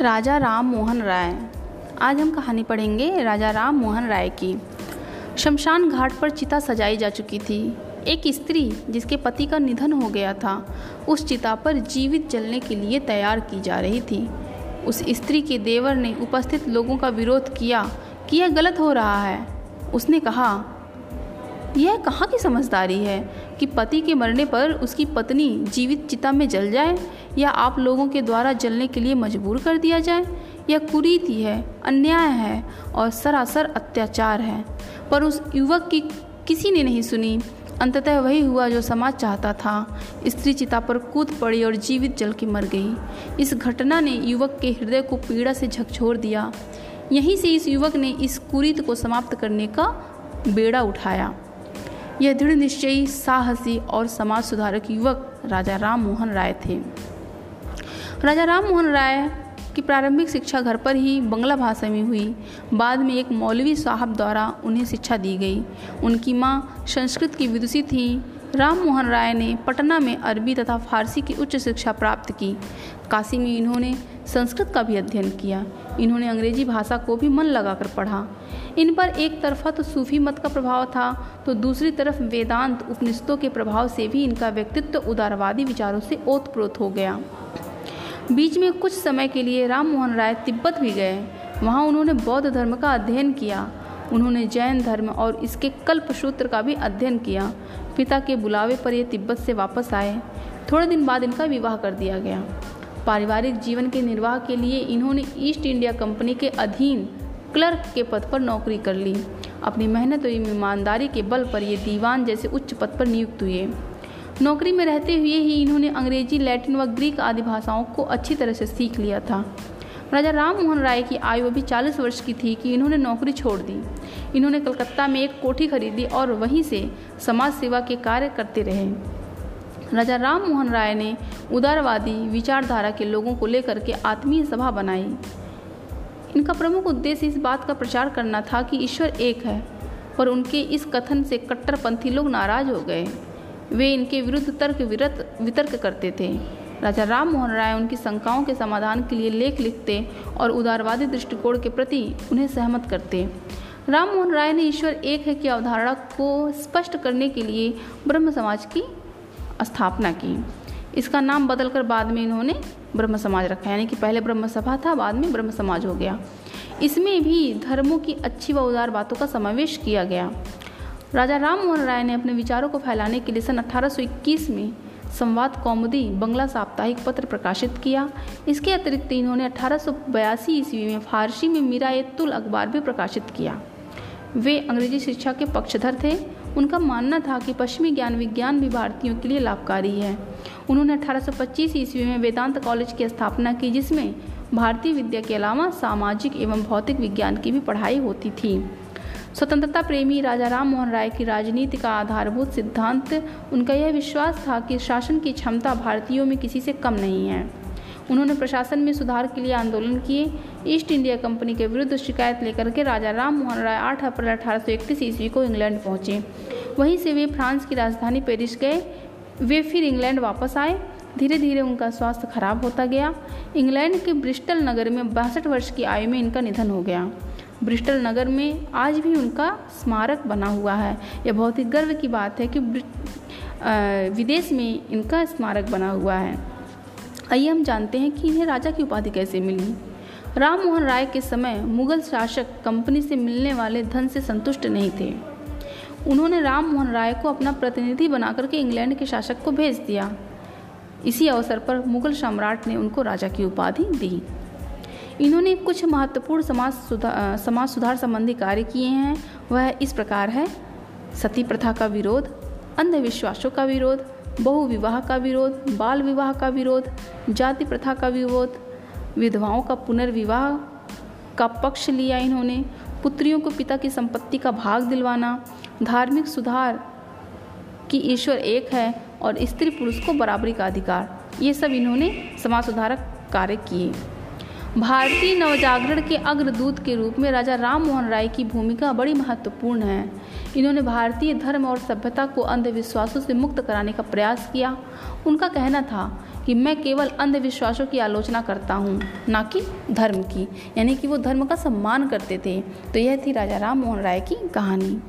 राजा राम मोहन राय। आज हम कहानी पढ़ेंगे राजा राम मोहन राय की। शमशान घाट पर चिता सजाई जा चुकी थी। एक स्त्री जिसके पति का निधन हो गया था, उस चिता पर जीवित जलने के लिए तैयार की जा रही थी। उस स्त्री के देवर ने उपस्थित लोगों का विरोध किया कि यह गलत हो रहा है। उसने कहा यह कहाँ की समझदारी है कि पति के मरने पर उसकी पत्नी जीवित चिता में जल जाए या आप लोगों के द्वारा जलने के लिए मजबूर कर दिया जाए? यह कुरीति है, अन्याय है और सरासर अत्याचार है। पर उस युवक की किसी ने नहीं सुनी। अंततः वही हुआ जो समाज चाहता था। स्त्री चिता पर कूद पड़ी और जीवित जल के मर गई। इस घटना ने युवक के हृदय को पीड़ा से झकझोर दिया। यहीं से इस युवक ने इस कुरीत को समाप्त करने का बेड़ा उठाया। यह दृढ़ निश्चयी, साहसी और समाज सुधारक युवक राजा राम मोहन राय थे। राजा राम मोहन राय की प्रारंभिक शिक्षा घर पर ही बंगला भाषा में हुई। बाद में एक मौलवी साहब द्वारा उन्हें शिक्षा दी गई। उनकी माँ संस्कृत की विदुषी थी। राम मोहन राय ने पटना में अरबी तथा फारसी की उच्च शिक्षा प्राप्त की। काशी में इन्होंने संस्कृत का भी अध्ययन किया। इन्होंने अंग्रेज़ी भाषा को भी मन लगाकर पढ़ा। इन पर एक तरफा तो सूफी मत का प्रभाव था तो दूसरी तरफ़ वेदांत उपनिषदों के प्रभाव से भी इनका व्यक्तित्व उदारवादी विचारों से ओतप्रोत हो गया। बीच में कुछ समय के लिए राम मोहन राय तिब्बत भी गए। वहाँ उन्होंने बौद्ध धर्म का अध्ययन किया। उन्होंने जैन धर्म और इसके कल्प सूत्र का भी अध्ययन किया। पिता के बुलावे पर ये तिब्बत से वापस आए। थोड़े दिन बाद इनका विवाह कर दिया गया। पारिवारिक जीवन के निर्वाह के लिए इन्होंने ईस्ट इंडिया कंपनी के अधीन क्लर्क के पद पर नौकरी कर ली। अपनी मेहनत और ईमानदारी के बल पर ये दीवान जैसे उच्च पद पर नियुक्त हुए। नौकरी में रहते हुए ही इन्होंने अंग्रेज़ी, लैटिन व ग्रीक आदि भाषाओं को अच्छी तरह से सीख लिया था। राजा राम मोहन राय की आयु अभी 40 वर्ष की थी कि इन्होंने नौकरी छोड़ दी। इन्होंने कलकत्ता में एक कोठी खरीदी और वहीं से समाज सेवा के कार्य करते रहे। राजा राम मोहन राय ने उदारवादी, विचारधारा के लोगों को लेकर के आत्मीय सभा बनाई। इनका प्रमुख उद्देश्य इस बात का प्रचार करना था कि ईश्वर एक है पर उनके इस कथन से कट्टरपंथी लोग नाराज़ हो गए। वे इनके विरुद्ध तर्क विरत, वितर्क करते थे। राजा राम मोहन राय उनकी शंकाओं के समाधान के लिए लेख लिखते और उदारवादी दृष्टिकोण के प्रति उन्हें सहमत करते। राम मोहन राय ने ईश्वर एक है की अवधारणा को स्पष्ट करने के लिए ब्रह्म समाज की स्थापना की। इसका नाम बदलकर बाद में इन्होंने ब्रह्म समाज रखा यानी कि पहले ब्रह्म सभा था, बाद में ब्रह्म समाज हो गया। इसमें भी धर्मों की अच्छी व उदार बातों का समावेश किया गया। राजा राम मोहन राय ने अपने विचारों को फैलाने के लिए सन 1821 में संवाद कौमुदी बंगला साप्ताहिक पत्र प्रकाशित किया। इसके अतिरिक्त इन्होंने अठारह सौ बयासी ईस्वी में फारसी में मीरा तुल अखबार भी प्रकाशित किया। वे अंग्रेज़ी शिक्षा के पक्षधर थे। उनका मानना था कि पश्चिमी ज्ञान विज्ञान भी भारतीयों के लिए लाभकारी है। उन्होंने 1825 ईस्वी में वेदांत कॉलेज की स्थापना की, जिसमें भारतीय विद्या के अलावा सामाजिक एवं भौतिक विज्ञान की भी पढ़ाई होती थी। स्वतंत्रता प्रेमी राजा राम मोहन राय की राजनीति का आधारभूत सिद्धांत, उनका यह विश्वास था कि शासन की क्षमता भारतीयों में किसी से कम नहीं है। उन्होंने प्रशासन में सुधार के लिए आंदोलन किए। ईस्ट इंडिया कंपनी के विरुद्ध शिकायत लेकर के राजा राम मोहन राय 8 अप्रैल अठारह ईस्वी को इंग्लैंड पहुँचे। वहीं से वे फ्रांस की राजधानी पेरिस गए वे फिर इंग्लैंड वापस आए। धीरे धीरे उनका स्वास्थ्य खराब होता गया। इंग्लैंड के ब्रिस्टल नगर में बासठ वर्ष की आयु में इनका निधन हो गया। ब्रिस्टल नगर में आज भी उनका स्मारक बना हुआ है। यह बहुत ही गर्व की बात है कि विदेश में इनका स्मारक बना हुआ है। आइए हम जानते हैं कि इन्हें राजा की उपाधि कैसे मिली। राम मोहन राय के समय मुगल शासक कंपनी से मिलने वाले धन से संतुष्ट नहीं थे। उन्होंने राम मोहन राय को अपना प्रतिनिधि बनाकर के इंग्लैंड के शासक को भेज दिया। इसी अवसर पर मुगल सम्राट ने उनको राजा की उपाधि दी। इन्होंने कुछ महत्वपूर्ण समाज सुधार समाज सुधार संबंधी कार्य किए हैं। वह इस प्रकार है। सती प्रथा का विरोध, अंधविश्वासों का विरोध, बहुविवाह का विरोध बाल विवाह का विरोध, जाति प्रथा का विरोध, विधवाओं का पुनर्विवाह का पक्ष लिया इन्होंने। पुत्रियों को पिता की संपत्ति का भाग दिलवाना, धार्मिक सुधार कि ईश्वर एक है और स्त्री पुरुष को बराबरी का अधिकार। ये सब इन्होंने समाज सुधारक कार्य किए। भारतीय नवजागरण के अग्रदूत के रूप में राजा राम मोहन राय की भूमिका बड़ी महत्वपूर्ण है। इन्होंने भारतीय धर्म और सभ्यता को अंधविश्वासों से मुक्त कराने का प्रयास किया। उनका कहना था कि मैं केवल अंधविश्वासों की आलोचना करता हूँ, ना कि धर्म की। यानी कि वो धर्म का सम्मान करते थे। तो यह थी राजा राम मोहन राय की कहानी।